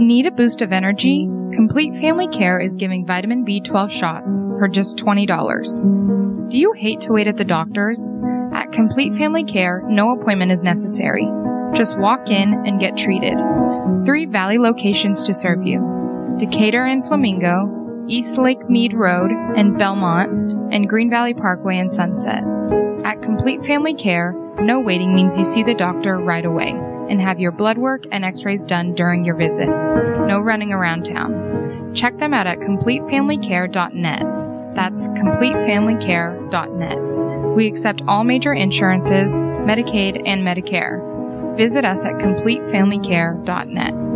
Need a boost of energy? Complete Family Care is giving vitamin B12 shots for just $20. Do you hate to wait at the doctor's? At Complete Family Care, no appointment is necessary. Just walk in and get treated. Three Valley locations to serve you Decatur and Flamingo, East Lake Mead Road and Belmont, and Green Valley Parkway and Sunset. At Complete Family Care, no waiting means you see the doctor right away and have your blood work and x rays done during your visit. No running around town. Check them out at CompleteFamilyCare.net. That's CompleteFamilyCare.net. We accept all major insurances, Medicaid, and Medicare. Visit us at CompleteFamilyCare.net.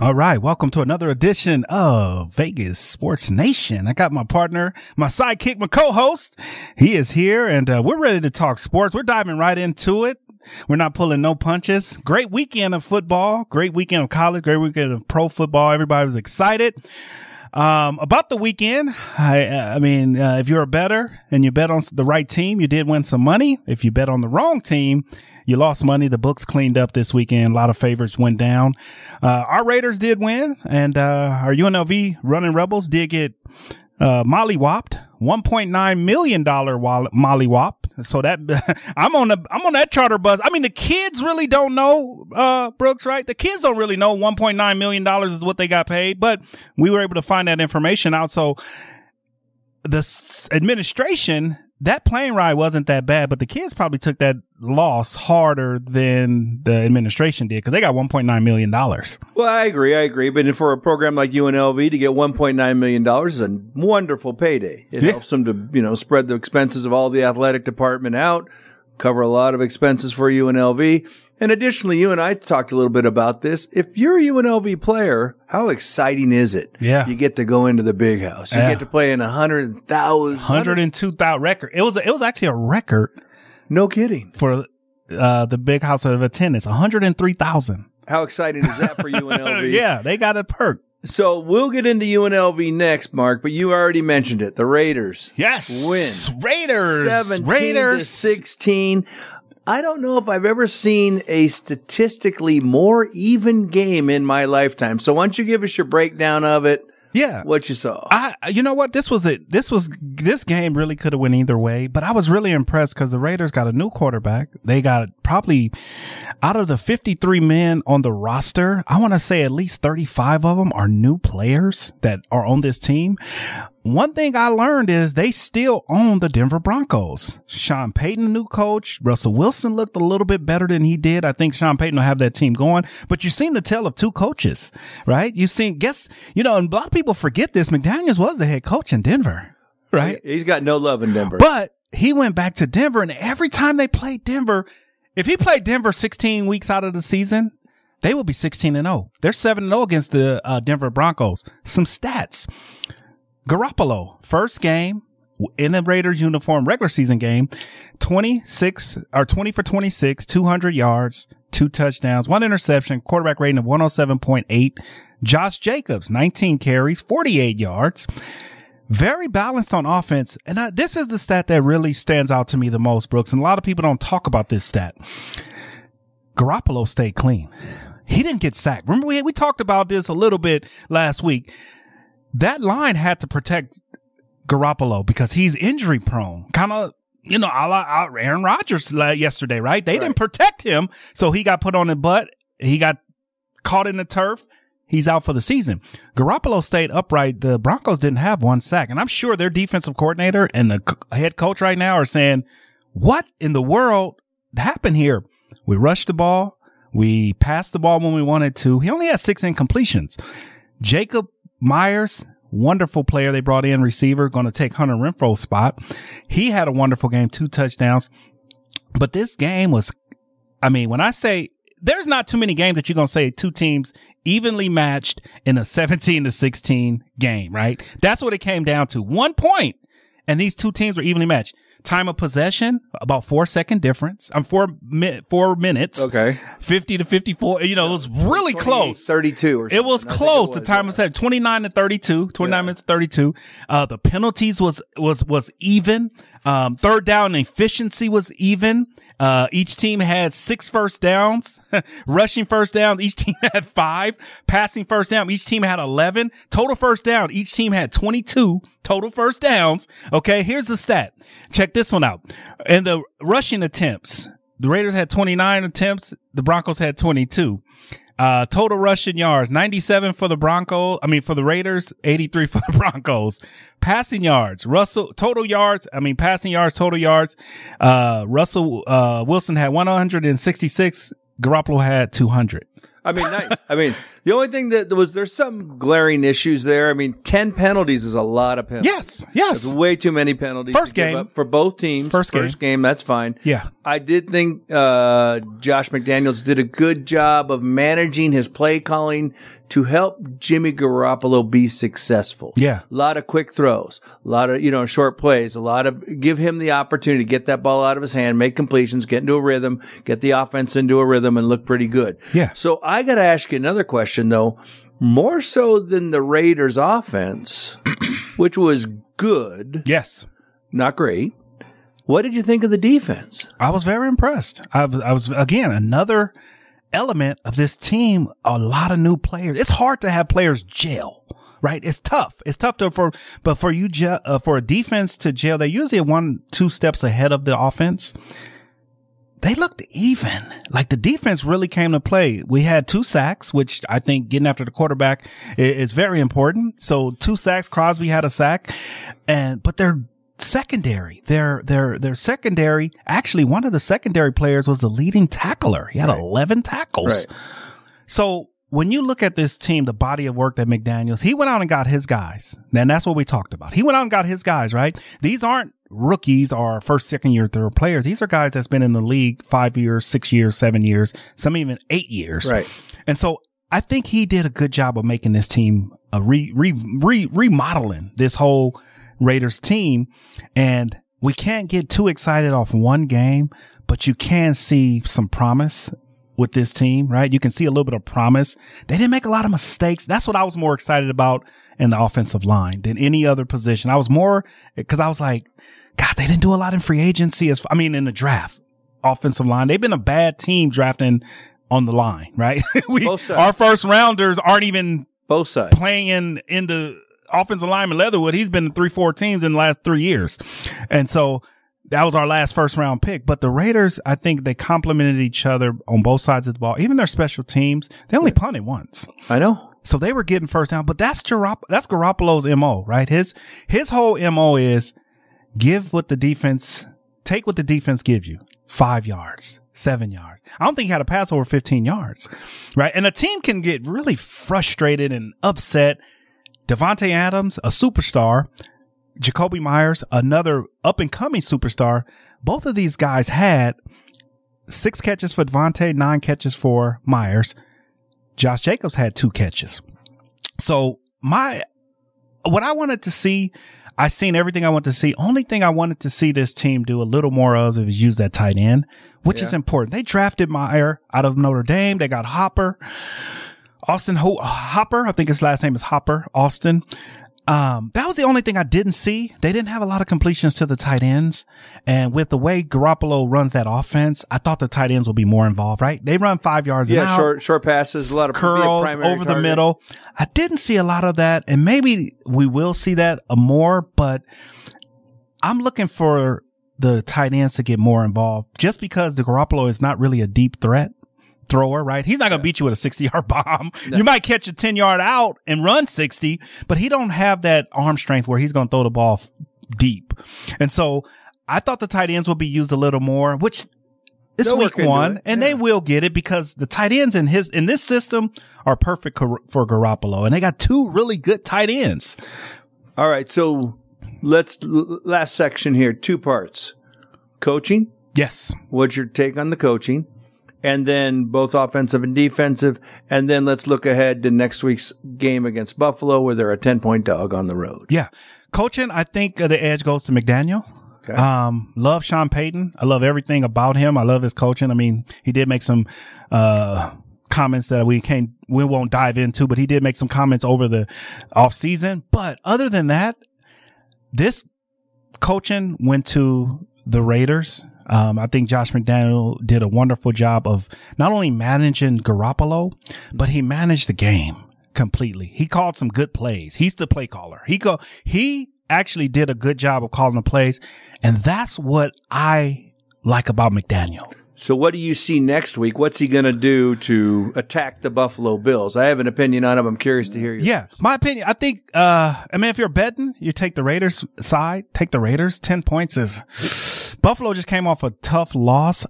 All right. Welcome to another edition of Vegas Sports Nation. I got my partner, my sidekick, my co-host. He is here and uh, we're ready to talk sports. We're diving right into it. We're not pulling no punches. Great weekend of football. Great weekend of college. Great weekend of pro football. Everybody was excited. Um, about the weekend, I, I mean, uh, if you're a better and you bet on the right team, you did win some money. If you bet on the wrong team, you lost money. The books cleaned up this weekend. A lot of favorites went down. Uh, our Raiders did win and, uh, our UNLV running rebels did get, uh, Molly whopped. $1.9 million Molly whop. So that I'm on the, I'm on that charter bus. I mean, the kids really don't know, uh, Brooks, right? The kids don't really know $1.9 million is what they got paid, but we were able to find that information out. So the administration that plane ride wasn't that bad, but the kids probably took that loss harder than the administration did because they got $1.9 million. Well, I agree. I agree. But for a program like UNLV to get $1.9 million is a wonderful payday. It yeah. helps them to, you know, spread the expenses of all the athletic department out, cover a lot of expenses for UNLV. And additionally, you and I talked a little bit about this. If you're a UNLV player, how exciting is it? Yeah. You get to go into the big house. You yeah. get to play in a hundred thousand. 102,000 record. It was, it was actually a record. No kidding. For, uh, the big house of attendance, 103,000. How exciting is that for UNLV? yeah. They got a perk. So we'll get into UNLV next, Mark, but you already mentioned it. The Raiders. Yes. Win. Raiders. 17 Raiders. to 16. I don't know if I've ever seen a statistically more even game in my lifetime. So why don't you give us your breakdown of it? Yeah. What you saw. I, you know what? This was it. This was, this game really could have went either way, but I was really impressed because the Raiders got a new quarterback. They got probably out of the 53 men on the roster, I want to say at least 35 of them are new players that are on this team. One thing I learned is they still own the Denver Broncos. Sean Payton, the new coach. Russell Wilson looked a little bit better than he did. I think Sean Payton will have that team going, but you've seen the tale of two coaches, right? You've seen, guess, you know, and a lot of people forget this. McDaniels was the head coach in Denver, right? He's got no love in Denver, but he went back to Denver and every time they played Denver, if he played Denver 16 weeks out of the season, they will be 16 and 0. They're 7 and 0 against the uh, Denver Broncos. Some stats. Garoppolo, first game in the Raiders uniform, regular season game, 26 or 20 for 26, 200 yards, two touchdowns, one interception, quarterback rating of 107.8. Josh Jacobs, 19 carries, 48 yards. Very balanced on offense. And I, this is the stat that really stands out to me the most, Brooks. And a lot of people don't talk about this stat. Garoppolo stayed clean. He didn't get sacked. Remember, we, we talked about this a little bit last week that line had to protect Garoppolo because he's injury prone. Kind of, you know, a la Aaron Rodgers yesterday, right? They right. didn't protect him. So he got put on the butt. He got caught in the turf. He's out for the season. Garoppolo stayed upright. The Broncos didn't have one sack. And I'm sure their defensive coordinator and the head coach right now are saying, what in the world happened here? We rushed the ball. We passed the ball when we wanted to. He only had six incompletions. Jakobi Meyers, wonderful player they brought in, receiver, going to take Hunter Renfrow's spot. He had a wonderful game, two touchdowns. But this game was, I mean, when I say there's not too many games that you're going to say two teams evenly matched in a 17 to 16 game, right? That's what it came down to. One point, and these two teams were evenly matched. Time of possession, about four second difference. I'm four mi- four minutes. Okay. 50 to 54. You know, it was really close. 32 or something. It was close. it the time yeah. was said 29 to 32, 29 Yeah. minutes to 32. Uh, the penalties was, was, was even. Um, third down efficiency was even. Uh, each team had six first downs, rushing first downs. Each team had five passing first down. Each team had 11 total first down. Each team had 22 total first downs. Okay. Here's the stat. Check this one out. In the rushing attempts, the Raiders had 29 attempts. The Broncos had 22. Uh, total rushing yards, 97 for the Broncos. I mean, for the Raiders, 83 for the Broncos. Passing yards, Russell, total yards. I mean, passing yards, total yards. Uh, Russell, uh, Wilson had 166. Garoppolo had 200. I mean, nice. I mean, the only thing that was there's some glaring issues there. I mean, ten penalties is a lot of penalties. Yes. Yes. That's way too many penalties. First to give game. up for both teams. First game. First game. That's fine. Yeah. I did think uh, Josh McDaniels did a good job of managing his play calling to help Jimmy Garoppolo be successful. Yeah. A lot of quick throws, a lot of, you know, short plays, a lot of give him the opportunity to get that ball out of his hand, make completions, get into a rhythm, get the offense into a rhythm and look pretty good. Yeah. So I got to ask you another question though. More so than the Raiders offense, which was good, Yes. not great. What did you think of the defense? I was very impressed. I was, I was again another element of this team. A lot of new players. It's hard to have players gel, right? It's tough. It's tough to for, but for you, uh, for a defense to gel, they're usually one, two steps ahead of the offense. They looked even. Like the defense really came to play. We had two sacks, which I think getting after the quarterback is very important. So two sacks. Crosby had a sack and, but they're secondary. Their, their, their secondary, actually one of the secondary players was the leading tackler. He had 11 tackles. Right. So when you look at this team, the body of work that McDaniels, he went out and got his guys. And that's what we talked about. He went out and got his guys, right? These aren't rookies or first, second year, third players. These are guys that's been in the league five years, six years, seven years, some even eight years. Right. And so I think he did a good job of making this team a re, re, re, remodeling this whole Raiders team. And we can't get too excited off one game, but you can see some promise with this team, right? You can see a little bit of promise. They didn't make a lot of mistakes. That's what I was more excited about in the offensive line than any other position. I was more because I was like, God, they didn't do a lot in free agency. As I mean, in the draft, offensive line, they've been a bad team drafting on the line, right? we, Both sides. our first rounders aren't even Both sides. playing in, in the offensive lineman Leatherwood. He's been three, four teams in the last three years. And so that was our last first round pick. But the Raiders, I think they complemented each other on both sides of the ball. Even their special teams, they only punted once. I know. So they were getting first down, but that's Garop- that's Garoppolo's MO, right? His, his whole MO is give what the defense, take what the defense gives you. Five yards, seven yards. I don't think he had a pass over 15 yards, right? And a team can get really frustrated and upset. Davante Adams, a superstar, Jakobi Meyers, another up and coming superstar. Both of these guys had six catches for Davante, nine catches for Meyers. Josh Jacobs had two catches. So my, what I wanted to see, I seen everything I wanted to see. Only thing I wanted to see this team do a little more of is use that tight end, which is important. They drafted Mayer out of Notre Dame. They got Hopper, Austin Ho- Hopper. I think his last name is Hopper, Austin. Um, that was the only thing I didn't see. They didn't have a lot of completions to the tight ends. And with the way Garoppolo runs that offense, I thought the tight ends would be more involved, right? They run five yards Yeah, out short short passes, a lot of curls over the middle. I didn't see a lot of that, and maybe we will see that more. But I'm looking for the tight ends to get more involved, just because the Garoppolo is not really a deep threat thrower, right? He's not going to beat you with a 60 yard bomb. You might catch a 10 yard out and run 60, but he don't have that arm strength where he's going to throw the ball f- deep. And so I thought the tight ends would be used a little more, which it's They'll week one it, and yeah. they will get it because the tight ends in his, in this system are perfect for Garoppolo and they got two really good tight ends. All right, so let's last section here, two parts. Coaching, Yes. what's your take on the coaching? And then both offensive and defensive, and then let's look ahead to next week's game against Buffalo where they're a 10 point dog on the road. Yeah. Coaching, I think uh, the edge goes to McDaniel. Okay. Um, love Sean Payton. I love everything about him. I love his coaching. I mean, he did make some, uh, comments that we can't, we won't dive into, but he did make some comments over the off season. But other than that, this coaching went to the Raiders. Um, I think Josh McDaniel did a wonderful job of not only managing Garoppolo, but he managed the game completely. He called some good plays. He's the play caller. He go, he actually did a good job of calling the plays. And that's what I like about McDaniel. So what do you see next week? What's he going to do to attack the Buffalo Bills? I have an opinion on him. I'm curious to hear yours. Yeah, my opinion. I think. Uh, I mean, if you're betting, you take the Raiders side. Take the Raiders. Ten points is Buffalo just came off a tough loss.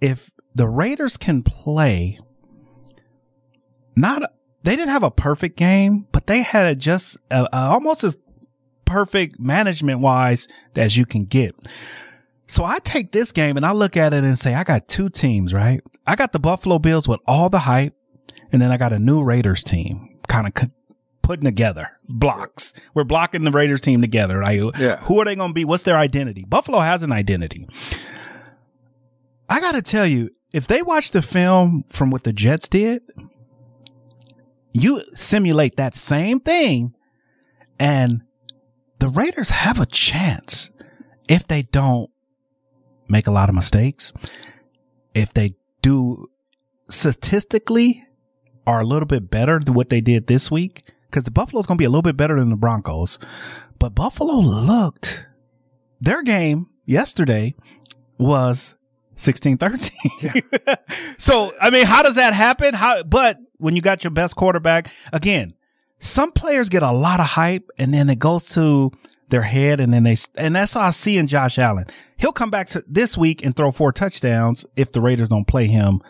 If the Raiders can play, not they didn't have a perfect game, but they had a just uh, uh, almost as perfect management wise as you can get. So I take this game and I look at it and say, I got two teams, right? I got the Buffalo Bills with all the hype. And then I got a new Raiders team kind of putting together blocks. We're blocking the Raiders team together, right? Yeah. Who are they going to be? What's their identity? Buffalo has an identity. I got to tell you, if they watch the film from what the Jets did, you simulate that same thing and the Raiders have a chance if they don't make a lot of mistakes. If they do statistically are a little bit better than what they did this week, because the Buffalo's going to be a little bit better than the Broncos, but Buffalo looked their game yesterday was 16 13. so, I mean, how does that happen? How, but when you got your best quarterback, again, some players get a lot of hype and then it goes to their head and then they, and that's how I see in Josh Allen. He'll come back to this week and throw four touchdowns if the Raiders don't play him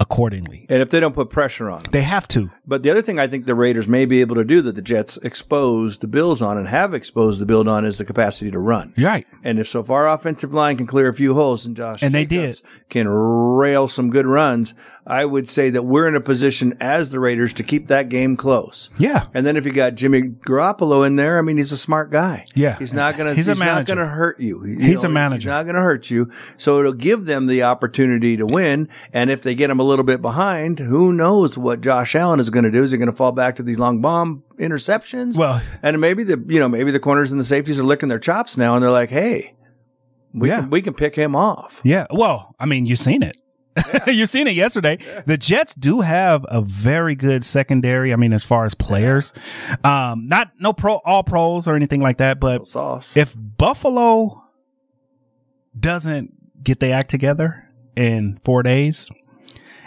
accordingly. And if they don't put pressure on them, They have to. But the other thing I think the Raiders may be able to do that the Jets exposed the Bills on and have exposed the Bills on is the capacity to run. You're right. And if so far offensive line can clear a few holes and Josh And they did can rail some good runs, I would say that we're in a position as the Raiders to keep that game close. Yeah. And then if you got Jimmy Garoppolo in there, I mean, he's a smart guy. Yeah. He's not gonna, He's he's, not gonna hurt you. You He's a manager. He's not gonna hurt you. So it'll give them the opportunity to win. And if they get him a little bit behind, who knows what Josh Allen is going to do? Is he going to fall back to these long bomb interceptions? Well- and maybe the, you know, maybe the corners and the safeties are licking their chops now and they're like, Hey, we Yeah. can, we can pick him off. Yeah. Well, I mean, you've seen it. you've seen it yesterday. The Jets do have a very good secondary. I mean, as far as players, um, not no pro, all pros or anything like that, but if Buffalo doesn't get the act together in four days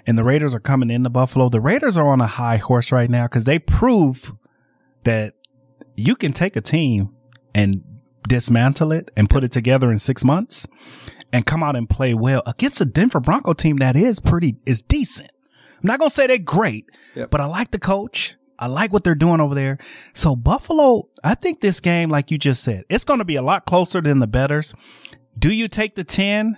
and the Raiders are coming into Buffalo, the Raiders are on a high horse right now because they prove that you can take a team and dismantle it and put it together in six months and come out and play well against a Denver Bronco team that is pretty, is decent. I'm not going to say they're great, Yep. but I like the coach. I like what they're doing over there. So Buffalo, I think this game, like you just said, it's going to be a lot closer than the betters. Do you take the 10?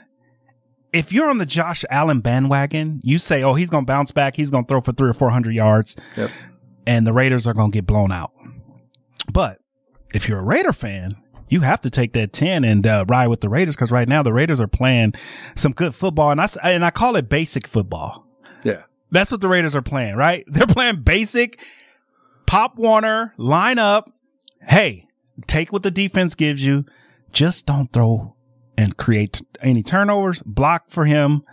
If you're on the Josh Allen bandwagon, you say, oh, he's going to bounce back. He's going to throw for three or 400 yards Yep. and the Raiders are going to get blown out. But if you're a Raider fan, you have to take that 10 and uh, ride with the Raiders because right now the Raiders are playing some good football. And I, and I call it basic football. Yeah. That's what the Raiders are playing, right? They're playing basic Pop Warner, line up. Hey, take what the defense gives you. Just don't throw and create any turnovers, block for him,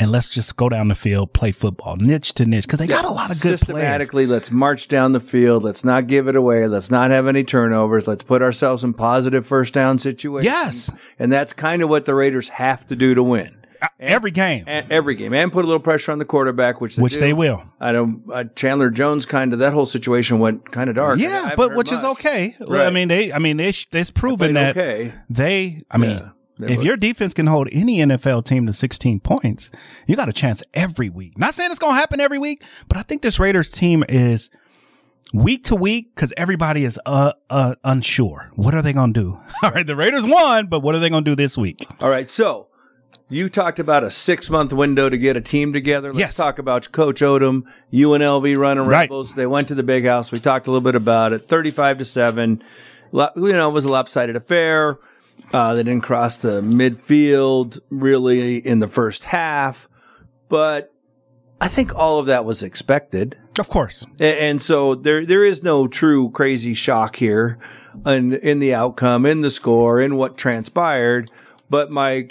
and let's just go down the field, play football, niche to niche, because they got a lot of good players. Systematically, let's march down the field. Let's not give it away. Let's not have any turnovers. Let's put ourselves in positive first down situations. Yes. And that's kind of what the Raiders have to do to win. Every game, And every game. And put a little pressure on the quarterback, which they which do. they will. I know uh, Chandler Jones kind of, that whole situation went kind of dark. Yeah, but which is okay. Well, I mean, they, I mean, they, they've proven that okay. they, I mean, Yeah, they if your defense can hold any NFL team to 16 points, you got a chance every week. Not saying it's going to happen every week, but I think this Raiders team is week to week because everybody is uh, uh, unsure. What are they going to do? All right, the Raiders won, but what are they going to do this week? All right. So you talked about a six month window to get a team together. Let's Yes. talk about Coach Odom, UNLV running Right. Rebels. They went to the big house. We talked a little bit about it. 35 to seven. You know, it was a lopsided affair. Uh, they didn't cross the midfield really in the first half, but I think all of that was expected. Of course. And so there, there is no true crazy shock here in, in the outcome, in the score, in what transpired. But my,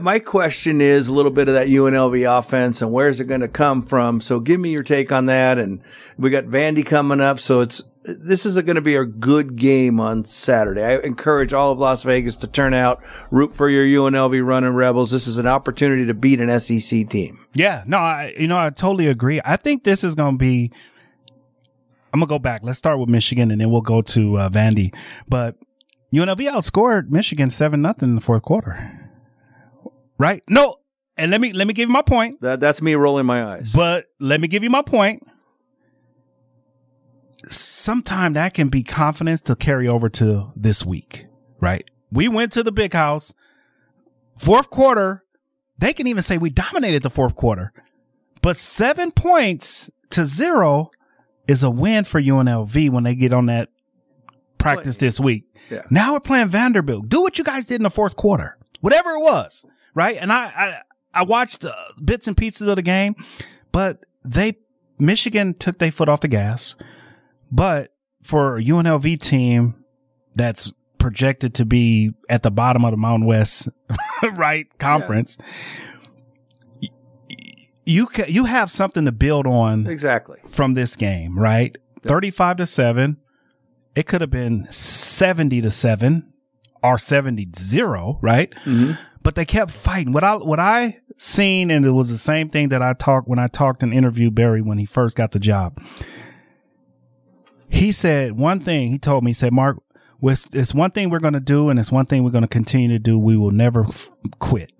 my question is a little bit of that UNLV offense and where's it going to come from? So give me your take on that. And we got Vandy coming up. So it's, this is going to be a good game on Saturday. I encourage all of Las Vegas to turn out, root for your UNLV running rebels. This is an opportunity to beat an SEC team. Yeah, no, I, you know, I totally agree. I think this is going to be, I'm going to go back. Let's start with Michigan and then we'll go to uh, Vandy. But UNLV outscored Michigan 7 nothing in the fourth quarter. Right? No. And let me, let me give you my point, That, that's me rolling my eyes. but let me give you my point. Sometimes that can be confidence to carry over to this week, right? We went to the big house, fourth quarter. They can even say we dominated the fourth quarter, but seven points to zero is a win for UNLV when they get on that practice this week. Yeah. Now we're playing Vanderbilt. Do what you guys did in the fourth quarter, whatever it was, right? And I, I, I watched uh, bits and pieces of the game, but they, Michigan took their foot off the gas. But for a UNLV team that's projected to be at the bottom of the Mountain West, right, conference, y- y- you you have something to build on Exactly. from this game, right? 35 to 7. It could have been 70 to 7 or 70 0, right? Mm-hmm. But they kept fighting. What I what I seen and it was the same thing that I talked when I talked and interviewed Barry when he first got the job. He said one thing, he told me, he said, Mark, it's, one thing we're going to do and it's one thing we're going to continue to do. We will never f- quit.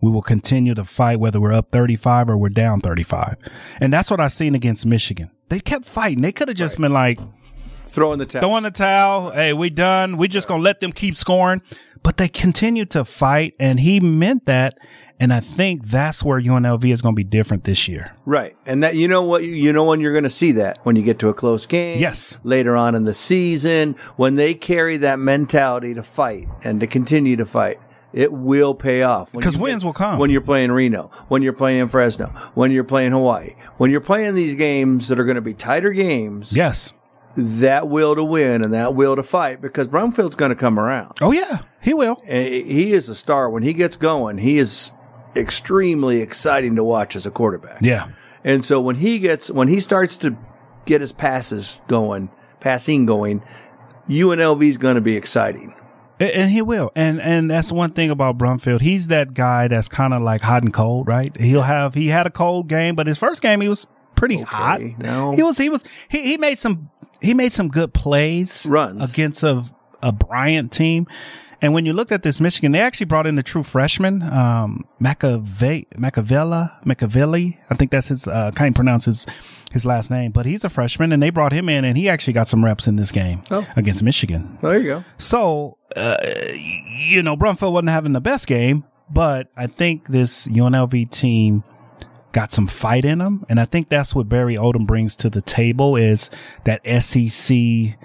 We will continue to fight whether we're up 35 or we're down 35. And that's what I seen against Michigan. They kept fighting. They could have just been like, Throwing the towel. throw in the towel. Hey, we done. We just gonna let them keep scoring. But they continued to fight, and he meant that. And I think that's where UNLV is gonna be different this year. Right. And that, you know what, you know when you're going to see that when you get to a close game. Yes. Later on in the season, when they carry that mentality to fight and to continue to fight, it will pay off. because wins will come. When you're playing Reno, when you're playing Fresno, when you're playing Hawaii, when you're playing these games that are going to be tighter games, Yes. That will to win and that will to fight because Brumfield's going to come around. Oh yeah, he will. He is a star. When he gets going, he is extremely exciting to watch as a quarterback. Yeah. And so when he gets, when he starts to get his passes going, passing going, UNLV is going to be exciting. And he will. And and that's one thing about Brumfield. He's that guy that's kind of like hot and cold, right? He'll have he had a cold game, but his first game he was pretty hot. no. He was he was he, he made some he made some good plays Runs. against a a Bryant team. And when you looked at this Michigan, they actually brought in the true freshman, um, Macave- Macavella, Machiavelli. I think that's his, uh, can't pronounce his, his last name, but he's a freshman and they brought him in and he actually got some reps in this game Oh. against Michigan. There you go. So, uh, you know, Brumfield wasn't having the best game, but I think this UNLV team got some fight in them. And I think that's what Barry Odom brings to the table is that SEC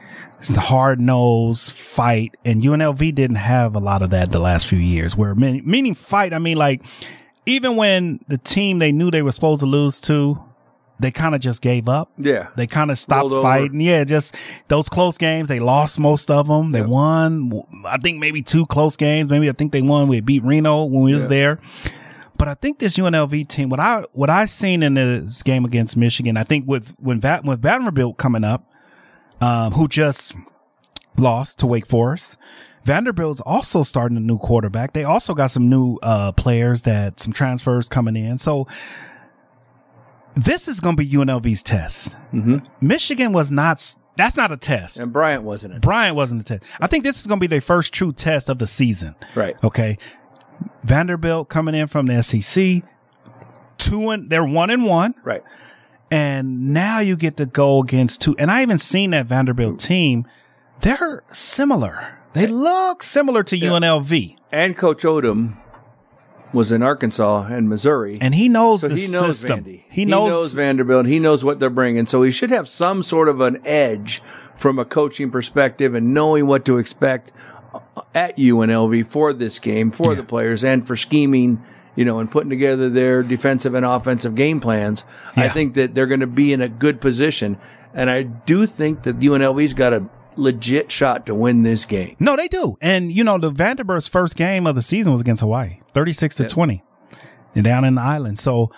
hard nosed fight. And UNLV didn't have a lot of that the last few years where meaning, meaning fight. I mean, like even when the team they knew they were supposed to lose to, they kind of just gave up. Yeah. They kind of stopped Rolled over. fighting. Yeah, just those close games. They lost most of them. They won, I think maybe two close games. Maybe I think they won. We beat Reno when we was there. But I think this UNLV team, what I what I've seen in this game against Michigan, I think with when Va- with Vanderbilt coming up, um, who just lost to Wake Forest. Vanderbilt's also starting a new quarterback. They also got some new uh, players that some transfers coming in. So this is going to be UNLV's test. Mm-hmm. Michigan was not. That's not a test. And Bryant wasn't it. Bryant wasn't a test. I think this is going to be their first true test of the season. Right. Okay. Vanderbilt coming in from the SEC, two and they're one and one, Right. and now you get to go against two. And I haven't seen that Vanderbilt mm. team. They're similar. They look similar to UNLV, And Coach Odom was in Arkansas and Missouri. and he knows so the he knows system. Vandy. He knows, Vanderbilt. He knows what they're bringing. So he should have some sort of an edge from a coaching perspective and knowing what to expect at UNLV for this game, for yeah. the players, and for scheming, you know, and putting together their defensive and offensive game plans. Yeah. I think that they're going to be in a good position. And I do think that UNLV's got a legit shot to win this game. No, they do. And, you know, the Vanderbilt's first game of the season was against Hawaii, 36 to 20 down in the island. So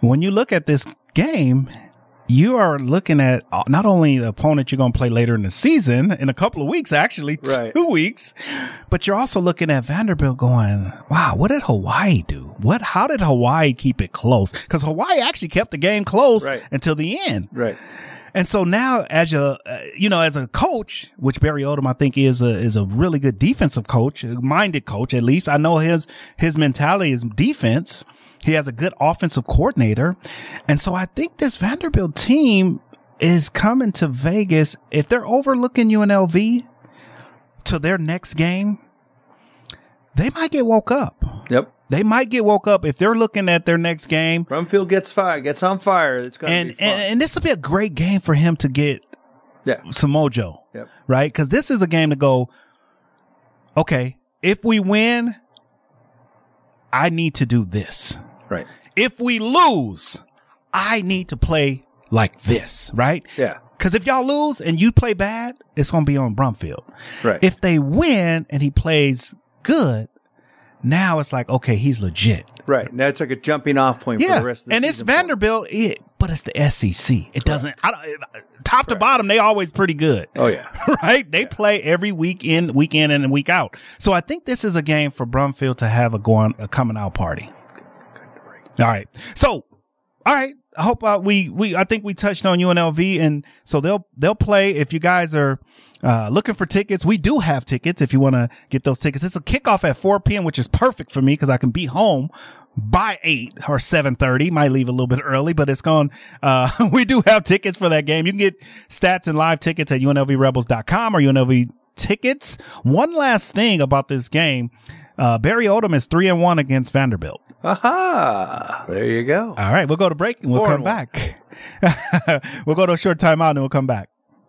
when you look at this game, you are looking at uh, not only the opponent you're going to play later in the season, in a couple of weeks, actually, right. two weeks, but you're also looking at Vanderbilt going, wow, what did Hawaii do? What, how did Hawaii keep it close? Cause Hawaii actually kept the game close right. until the end. Right. And so now as a, uh, you know, as a coach, which Barry Odom, I think is a, is a really good defensive coach, minded coach, at least I know his, his mentality is defense. He has a good offensive coordinator. And so I think this Vanderbilt team is coming to Vegas. If they're overlooking UNLV to their next game, they might get woke up. Yep. They might get woke up if they're looking at their next game. Brumfield gets fired, gets on fire. It's going and, be fun. And, and this will be a great game for him to get yeah. some mojo. Yep. Right? Because this is a game to go, okay, if we win, I need to do this. Right. If we lose, I need to play like this, right? Yeah. Cause if y'all lose and you play bad, it's going to be on Brumfield. Right. If they win and he plays good, now it's like, okay, he's legit. Right. Now it's like a jumping off point yeah. for the rest of the And it's Vanderbilt, it, but it's the SEC. It doesn't, I don't, top to bottom, they always pretty good. Oh yeah. right? They yeah. play every week in, week in and week out. So I think this is a game for Brumfield to have a going, a coming out party. All right. So, all right. I hope uh, we, we, I think we touched on UNLV and so they'll, they'll play. If you guys are, uh, looking for tickets, we do have tickets if you want to get those tickets. It's a kickoff at 4 p.m., which is perfect for me because I can be home by 8 or 7.30. Might leave a little bit early, but it's gone. Uh, we do have tickets for that game. You can get stats and live tickets at unlvrebels.com or UNLV tickets. One last thing about this game. Uh, Barry Odom is three and one against Vanderbilt. Aha! There you go. All right, we'll go to break and we'll come back. we'll go to a short timeout and we'll come back.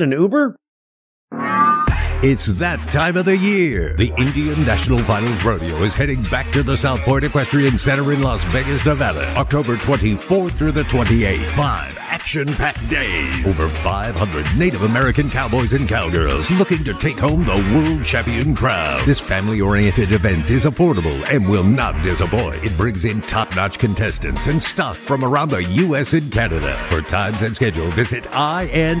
an Uber? It's that time of the year. The Indian National Finals Rodeo is heading back to the South Point Equestrian Center in Las Vegas, Nevada, October 24th through the 28th. Five action-packed days. Over 500 Native American cowboys and cowgirls looking to take home the world champion crown. This family-oriented event is affordable and will not disappoint. It brings in top-notch contestants and stuff from around the U.S. and Canada. For times and schedule, visit infr.org.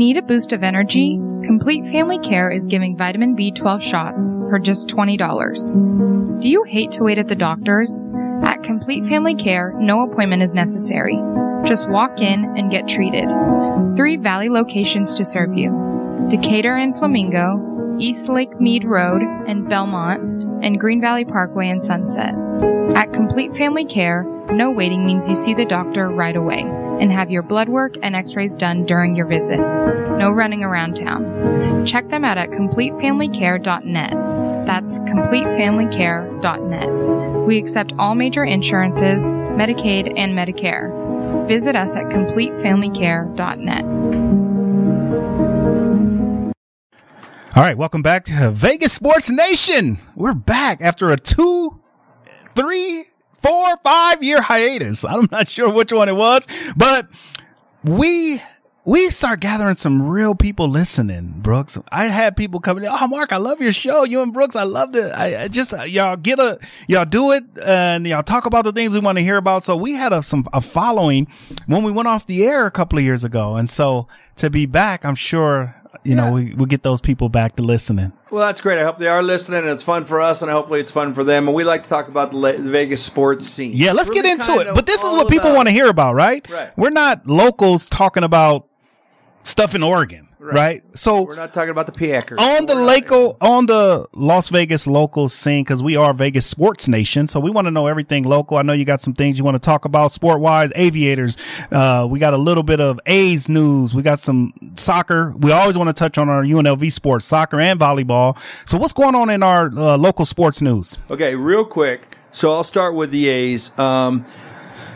Need a boost of energy? Complete Family Care is giving vitamin B12 shots for just $20. Do you hate to wait at the doctors? At Complete Family Care, no appointment is necessary. Just walk in and get treated. Three Valley locations to serve you Decatur and Flamingo, East Lake Mead Road and Belmont, and Green Valley Parkway and Sunset. At Complete Family Care, no waiting means you see the doctor right away and have your blood work and x rays done during your visit. No running around town. Check them out at CompleteFamilyCare.net. That's CompleteFamilyCare.net. We accept all major insurances, Medicaid, and Medicare. Visit us at CompleteFamilyCare.net. All right, welcome back to Vegas Sports Nation. We're back after a two, three, four, or five year hiatus. I'm not sure which one it was, but we we start gathering some real people listening, Brooks. I had people coming in. Oh, Mark, I love your show. You and Brooks, I loved it. I, I just, uh, y'all get a, y'all do it and y'all talk about the things we want to hear about. So we had a, some, a following when we went off the air a couple of years ago. And so to be back, I'm sure, you know, we, we'll get those people back to listening. Well, that's great. I hope they are listening, and it's fun for us, and hopefully it's fun for them. And we like to talk about the, La- the Vegas sports scene. Yeah, let's Really get into it. But this is what people about- want to hear about, right? Right. We're not locals talking about stuff in Oregon, right? So We're not talking about the Packers. on the local on the Las Vegas local scene because we are Vegas sports nation, so we want to know everything local. I know you got some things you want to talk about sport wise, aviators. Uh, we got a little bit of A's news. We got some soccer. We always want to touch on our UNLV sports, soccer and volleyball. So what's going on in our uh, local sports news? Okay, real quick. So I'll start with the A's. Um,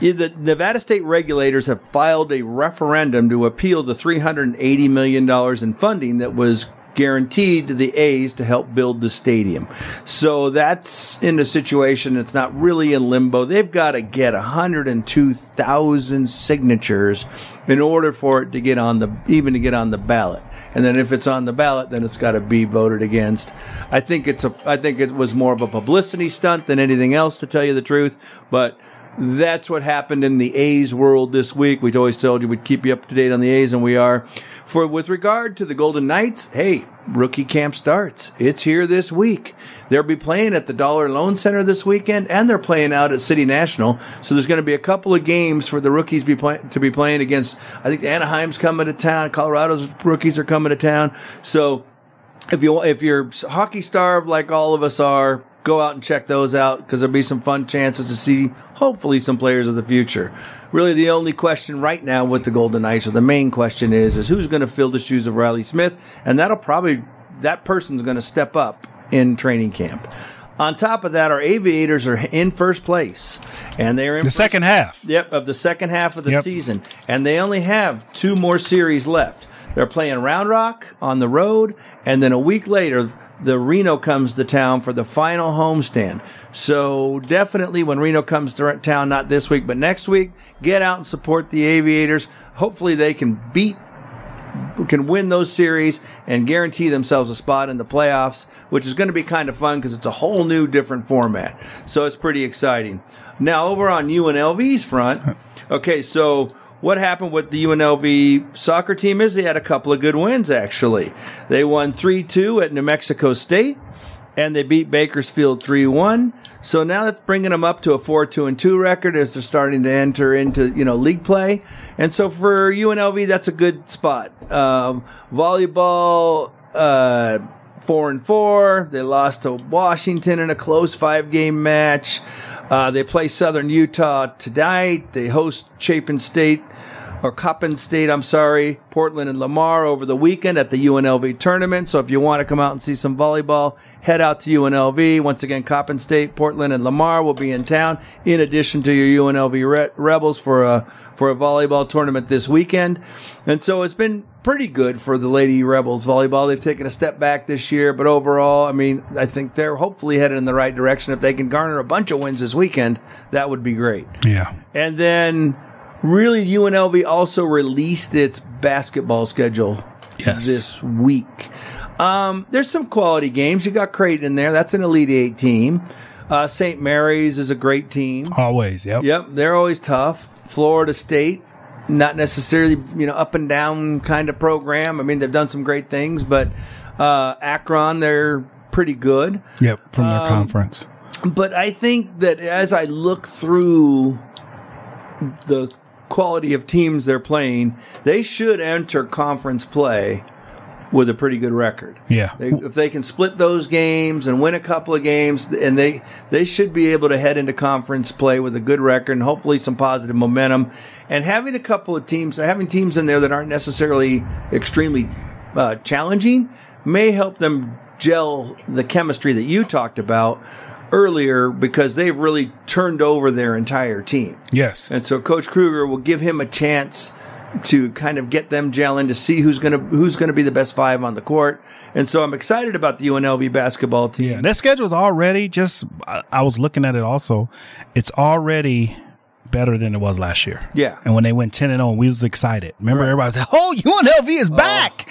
the Nevada state regulators have filed a referendum to appeal the $380 million in funding that was guaranteed to the A's to help build the stadium. So that's in a situation that's not really in limbo. They've got to get 102,000 signatures in order for it to get on the, even to get on the ballot. And then if it's on the ballot, then it's got to be voted against. I think it's a, I think it was more of a publicity stunt than anything else, to tell you the truth. But that's what happened in the A's world this week. We'd always told you we'd keep you up to date on the A's, and we are. For with regard to the Golden Knights, hey, rookie camp starts. It's here this week. They'll be playing at the Dollar Loan Center this weekend, and they're playing out at City National. So there's going to be a couple of games for the rookies be play- to be playing against. I think Anaheim's coming to town. Colorado's rookies are coming to town. So if you if you're hockey starved like all of us are, go out and check those out because there'll be some fun chances to see hopefully some players of the future. Really, the only question right now with the Golden Knights, or the main question is, is who's going to fill the shoes of Reilly Smith, and that'll probably that person's going to step up in training camp. On top of that, our aviators are in first place, and they are in The second half. Yep, of the second half of the Yep. season. And they only have two more series left. They're playing Round Rock on the road, and then a week later, the Reno comes to town for the final homestand. So definitely when Reno comes to town, not this week, but next week, get out and support the Aviators. Hopefully they can beat can win those series and guarantee themselves a spot in the playoffs, which is going to be kind of fun because it's a whole new different format. So it's pretty exciting. Now over on UNLV's front, okay, so what happened with the UNLV soccer team is they had a couple of good wins actually. They won 3-2 at New Mexico State and they beat Bakersfield 3-1. So now that's bringing them up to a 4-2 and 2 record as they're starting to enter into, you know, league play. And so for UNLV, that's a good spot. Um, volleyball, uh, 4 and 4. They lost to Washington in a close five game match. Uh, they play Southern Utah tonight. They host Chapin State or Coppin State, I'm sorry, Portland and Lamar over the weekend at the UNLV tournament. So if you want to come out and see some volleyball, head out to UNLV. Once again, Coppin State, Portland, and Lamar will be in town in addition to your UNLV Re- Rebels for a, for a volleyball tournament this weekend. And so it's been pretty good for the Lady Rebels volleyball. They've taken a step back this year, but overall, I mean, I think they're hopefully headed in the right direction. If they can garner a bunch of wins this weekend, that would be great. Yeah. And then really UNLV also released its basketball schedule Yes. this week. Um, there's some quality games. You got Creighton in there. That's an Elite Eight team. Uh, St. Mary's is a great team. Always. Yep. Yep, they're always tough. Florida State, not necessarily you know up and down kind of program. I mean, they've done some great things, but uh, Akron, they're pretty good. Yep. From Um, their conference. But I think that as I look through the quality of teams they're playing, they should enter conference play with a pretty good record. Yeah. They, if they can split those games and win a couple of games, and they they should be able to head into conference play with a good record and hopefully some positive momentum. And having a couple of teams, having teams in there that aren't necessarily extremely uh, challenging, may help them gel the chemistry that you talked about earlier because they've really turned over their entire team. Yes. And so Coach Kruger will give him a chance to kind of get them gelling to see who's gonna who's gonna be the best five on the court. And so I'm excited about the UNLV basketball team. Yeah, their schedule's already just. I, I was looking at it also. It's already better than it was last year. Yeah. And when they went 10 and 0, we was excited. Remember everybody was like, "Oh, UNLV is oh. back."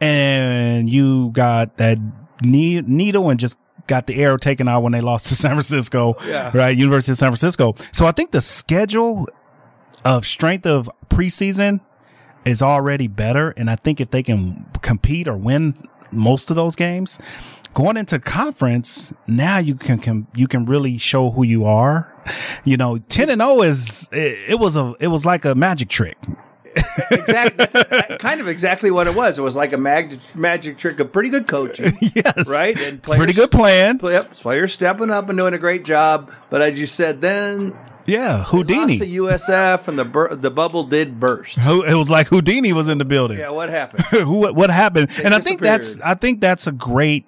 And you got that ne- needle and just got the arrow taken out when they lost to San Francisco. Yeah. Right? University of San Francisco. So I think the schedule of strength of preseason is already better. And I think if they can compete or win most of those games, going into conference, now you can, can you can really show who you are. You know, 10 and 0 is, it, it was a, it was like a magic trick. Exactly, that's kind of exactly what it was. It was like a mag- magic trick of pretty good coaching, yes. right? And players, Pretty good plan. Yep, players stepping up and doing a great job. But as you said, then Yeah. lost Houdini. to USF, and the bur- the bubble did burst. It was like Houdini was in the building. Yeah, what happened? who what, what happened and i think that's i think that's a great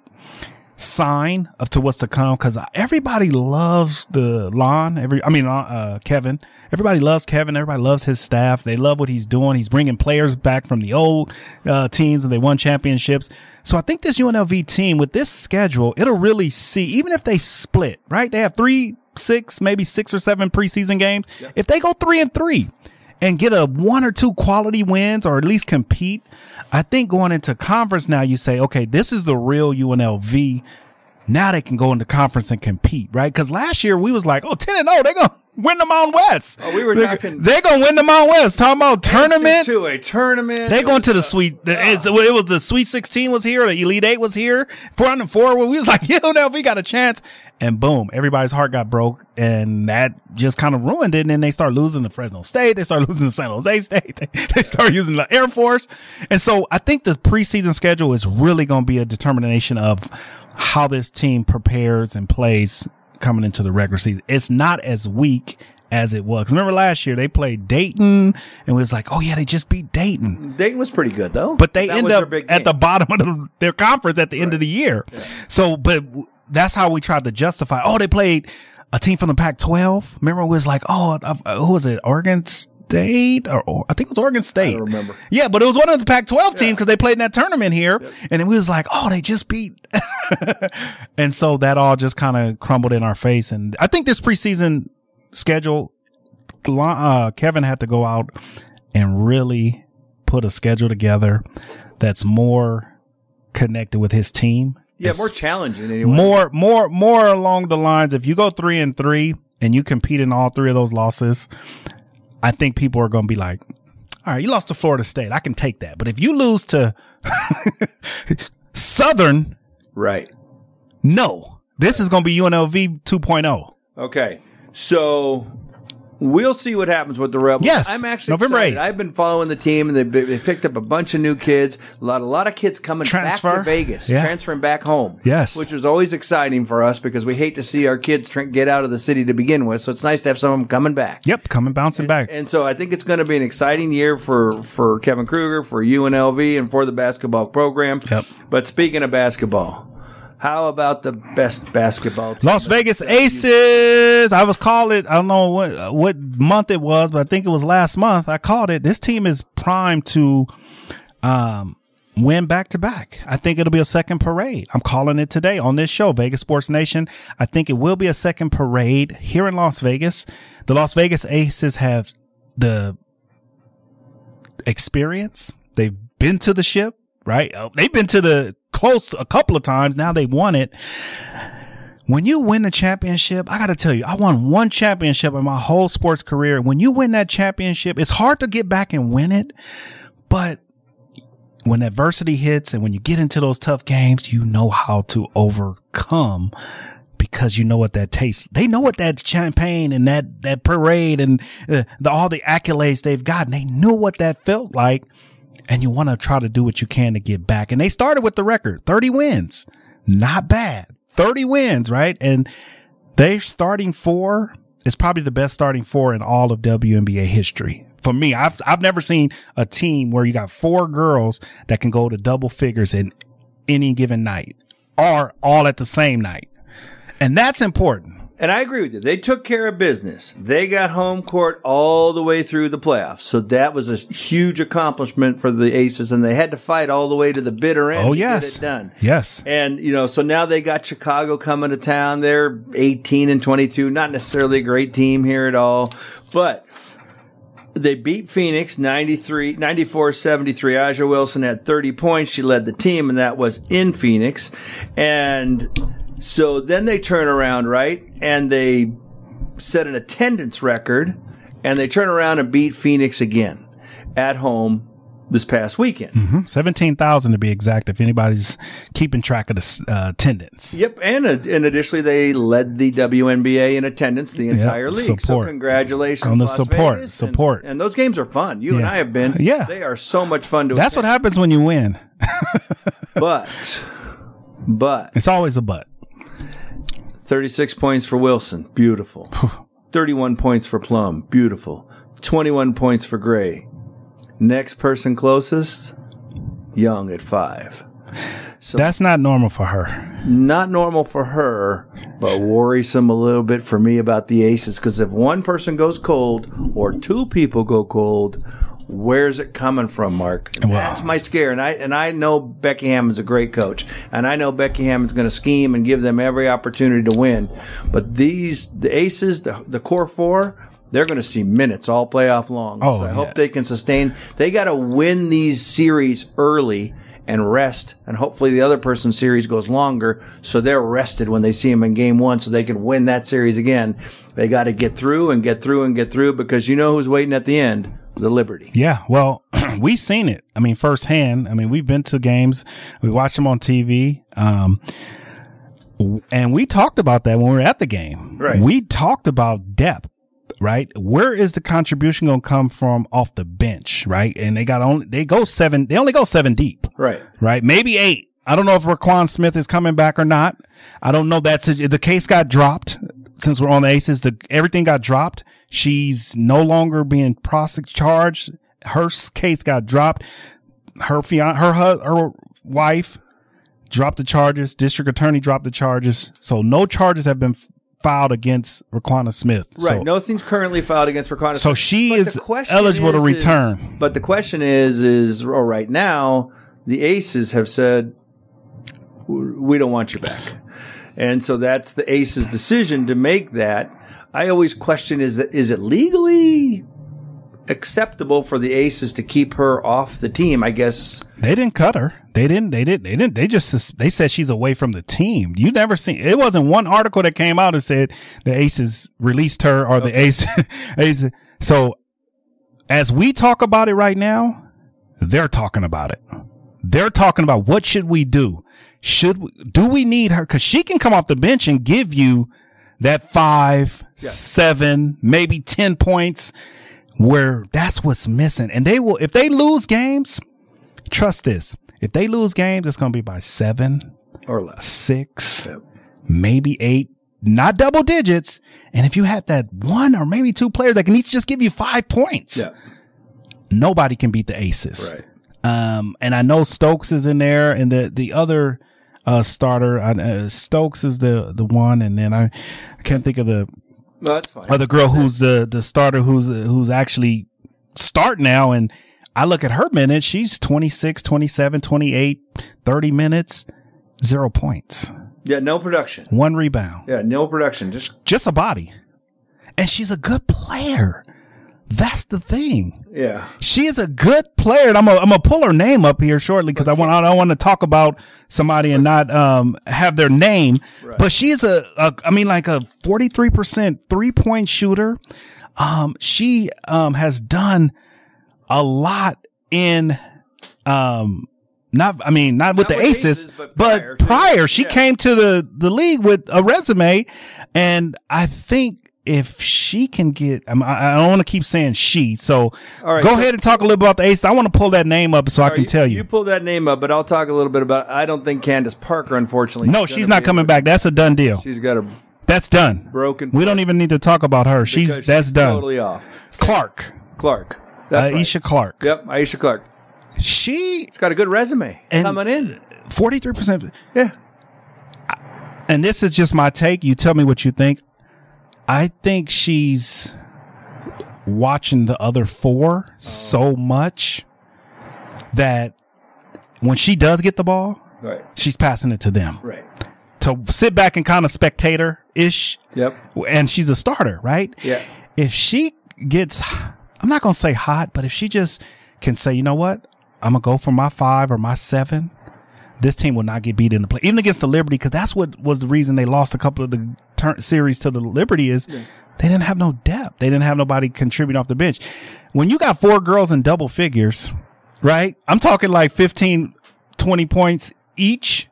sign of to what's to come because everybody loves the lawn every i mean uh, uh kevin. Everybody loves kevin. Everybody loves his staff. They love what he's doing. He's bringing players back from the old uh teams and they won championships. So i think this unlv team with this schedule it'll really see even if they split right? They have three six maybe six or seven preseason games. If they go three and three and get a one or two quality wins or at least compete. I think going into conference now, you say, okay, this is the real UNLV. Now they can go into conference and compete, right? Cause last year we was like, oh, 10 and 0, they're going to win the Mountain West. Oh, we were they're, talking- They're going to win the Mountain West. Talking about tournament. to a tournament. They It going to the a- sweet. The, it's- it was the Sweet Sixteen was here. The Elite Eight was here. Four and four. Where we was like, yo, now we got a chance. And boom, everybody's heart got broke, and that just kind of ruined it. And then they start losing to Fresno State. They start losing to San Jose State. They, they start using the Air Force. And so I think the preseason schedule is really going to be a determination of how this team prepares and plays coming into the regular season. It's not as weak as it was. Remember last year they played Dayton and it was like, oh yeah, they just beat Dayton. Dayton was pretty good though, But they That end up at the bottom of the, their conference at the end of the year. So, but that's how we tried to justify. Oh, they played a team from the Pac-12. Remember, it was like, oh, uh, who was it? Oregon State, or, or I think it was Oregon State. don't remember. Yeah, but it was one of the Pac-12 teams because they played in that tournament here, and then we was like, oh, they just beat. and so that all just kind of crumbled in our face. And I think this preseason schedule, uh, Kevin had to go out and really put a schedule together that's more connected with his team. yeah, more challenging anyway. more, more, more along the lines. If you go three and three and you compete in all three of those losses, I think people are going to be like, all right, you lost to Florida State. I can take that. But if you lose to Southern, right. no, this is going to be UNLV 2.0. Okay, so we'll see what happens with the Rebels. Yes, I'm actually November excited. 8th. I've been following the team, and they they picked up a bunch of new kids. A lot, a lot of kids coming back Transfer. to Vegas, Yeah. transferring back home. Yes. which is always exciting for us because we hate to see our kids tr- get out of the city to begin with. So it's nice to have some of them coming back. Yep, coming bouncing back. And so I think it's going to be an exciting year for, for Kevin Kruger, for UNLV, and for the basketball program. Yep. But speaking of basketball, how about the best basketball team? Las Vegas Aces. I was called it. I don't know what what month it was, but I think it was last month. I called it. This team is primed to um win back to back. I think it'll be a second parade. I'm calling it today on this show, Vegas Sports Nation. I think it will be a second parade here in Las Vegas. The Las Vegas Aces have the experience. They've been to the ship, right? Uh, They've been to the close a couple of times. Now they won it when you win the championship, I got to tell you, I won one championship in my whole sports career. When you win that championship, it's hard to get back and win it, but when adversity hits and when you get into those tough games, you know how to overcome because you know what that tastes. They know what that champagne and that, that parade and uh, the, all the accolades they've gotten. They knew what that felt like. And you want to try to do what you can to get back. And they started with the record, 30 wins. Not bad. 30 wins, right? And their starting four is probably the best starting four in all of WNBA history. For me, I've, I've never seen a team where you got four girls that can go to double figures in any given night or all at the same night. And that's important. And I agree with you. They took care of business. They got home court all the way through the playoffs. So that was a huge accomplishment for the Aces, and they had to fight all the way to the bitter end Oh, to yes. get it done. Yes. And, you know, so now they got Chicago coming to town. They're 18 and 22, not necessarily a great team here at all, But they beat Phoenix 93, 94 73. Aja Wilson had 30 points. She led the team, and that was in Phoenix. And so then they turn around, right? And they set an attendance record, and they turn around and beat Phoenix again at home this past weekend. Mm-hmm. 17,000 to be exact, if anybody's keeping track of the uh, attendance. Yep, and uh, and additionally, they led the WNBA in attendance the entire league. So support. congratulations On the Las support, Vegas. support. And, and those games are fun. You and I have been. Yeah. they are so much fun to. That's what happens when you win. But but It's always a but. Thirty six points for Wilson, beautiful. Thirty one points for Plum, beautiful. Twenty one points for Gray. Next person closest, Young at five. So That's not normal for her. not normal for her, but worrisome a little bit for me about the aces. Because if one person goes cold or two people go cold, where's it coming from, Mark? Wow. That's my scare. And I and I know Becky Hammon's a great coach, and I know Becky Hammon's going to scheme and give them every opportunity to win. But these the aces, the the core four. They're going to see minutes all playoff long. Oh, so I yeah. hope they can sustain. They got to win these series early and rest, and hopefully the other person's series goes longer, so they're rested when they see them in game one, so they can win that series again. They got to get through and get through and get through because you know who's waiting at the end, the Liberty. Yeah, well, we've seen it. I mean, firsthand. I mean, we've been to games. We watched them on TV. Um, and we talked about that when we were at the game. Right. We talked about depth, right? Where is the contribution going to come from off the bench, right? And they got only, they go seven, they only go seven deep, Right. right? Maybe eight. I don't know if Raquan Smith is coming back or not. I don't know. That's the case got dropped since we're on the aces. The everything got dropped. She's no longer being prosecuted charged. Her case got dropped. Her fian, her her wife dropped the charges. District attorney dropped the charges. So no charges have been f- filed against Riquna Smith. Right. So, Nothing's currently filed against Raquan. So she But is eligible to return. is- but the question is, is well, right now the Aces have said we don't want you back, and so that's the Aces' decision to make that. I always question: is it is it legally acceptable for the Aces to keep her off the team? I guess They didn't cut her. They didn't. They didn't. They didn't. They just. They said she's away from the team. You never seen. It wasn't one article that came out and said the Aces released her or the Ace. Aces. So, as we talk about it right now, they're talking about it. They're talking about what should we do? Should we, do we need her? Because she can come off the bench and give you that five, seven, maybe ten points. Where that's what's missing, and they will if they lose games trust this. If they lose games, it's going to be by seven, or less. six, maybe eight, not double digits. And if you have that one or maybe two players that can each just give you five points, Yeah. nobody can beat the aces. Right. Um, and I know Stokes is in there and the, the other, uh, starter, uh, Stokes is the, the one. And then I, I can't think of the No, that's other girl who's the, the starter who's, who's actually start now. And I look at her minutes. She's 26, 27, 28, 30 minutes, zero points, yeah. No production. one rebound, Yeah. No production. Just just a body. And she's a good player. That's the thing. yeah. She is a good player. And I'm gonna I'm gonna pull her name up here shortly because I want I don't want to talk about somebody and not um have their name. But she's a, a I mean like a 43% three point shooter. Um she um has done a lot in um not I mean not with Not the with Aces, Aces, but but prior. prior, she Yeah. came to the the league with a resume and I think if she can get, I, I don't want to keep saying she. So right, go so- ahead and talk a little bit about the ace. I want to pull that name up so I can right, tell you. You pull that name up, but I'll talk a little bit about. I don't think Candace Parker, unfortunately. no, she's not coming back. That's a done deal. She's got a That's done. broken. We don't even need to talk about her. She's that's she's done. Totally off. Clark, Clark. That's uh, right. Alysha Clark. Yep, Alysha Clark. She She's got a good resume And- coming in. forty three percent. Yeah. and this is just my take. You tell me what you think. I think she's watching the other four so oh. much that when she does get the ball, Right. she's passing it to them Right. to sit back and kind of spectator ish. Yep. And she's a starter, right? Yeah. If she gets, I'm not going to say hot, but if she just can say, you know what, I'm going to go for my five or my seven, this team will not get beat in the play, even against the Liberty, because that's what was the reason they lost a couple of the turn series to the Liberty is they didn't have no depth. They didn't have nobody contribute off the bench. When you got four girls in double figures, right? I'm talking like 15, 20 points each.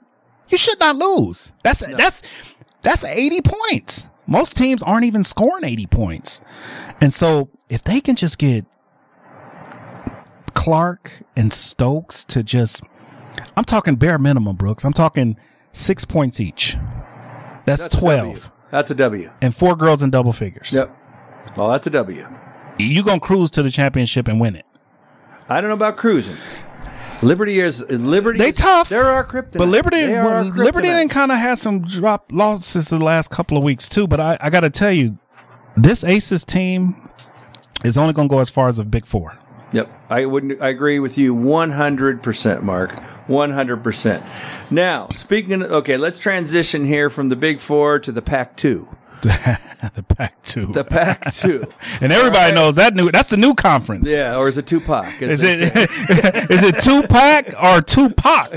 You should not lose. That's, that's, that's 80 points. Most teams aren't even scoring 80 points. And so if they can just get Clark and Stokes to just, I'm talking bare minimum, Brooks. I'm talking six points each. That's, That's 12 W. That's a W. and four girls in double figures. Yep. Well, that's a W. You going to cruise to the championship and win it. I don't know about cruising. Liberty is Liberty. They is- tough. They're our kryptonite. But Liberty, Liberty didn't kind of have some drop losses the last couple of weeks too. But I, I got to tell you, this Aces team is only going to go as far as a Big Four. Yep, I wouldn't. I agree with you one hundred percent, Mark. One hundred percent. Now, speaking. Of, okay, let's transition here from the Big Four to the Pac Two. the Pac two, The Pac Two. and everybody knows that new. That's the new conference. yeah, or is it Tupac? Is it is it Tupac or Tupac?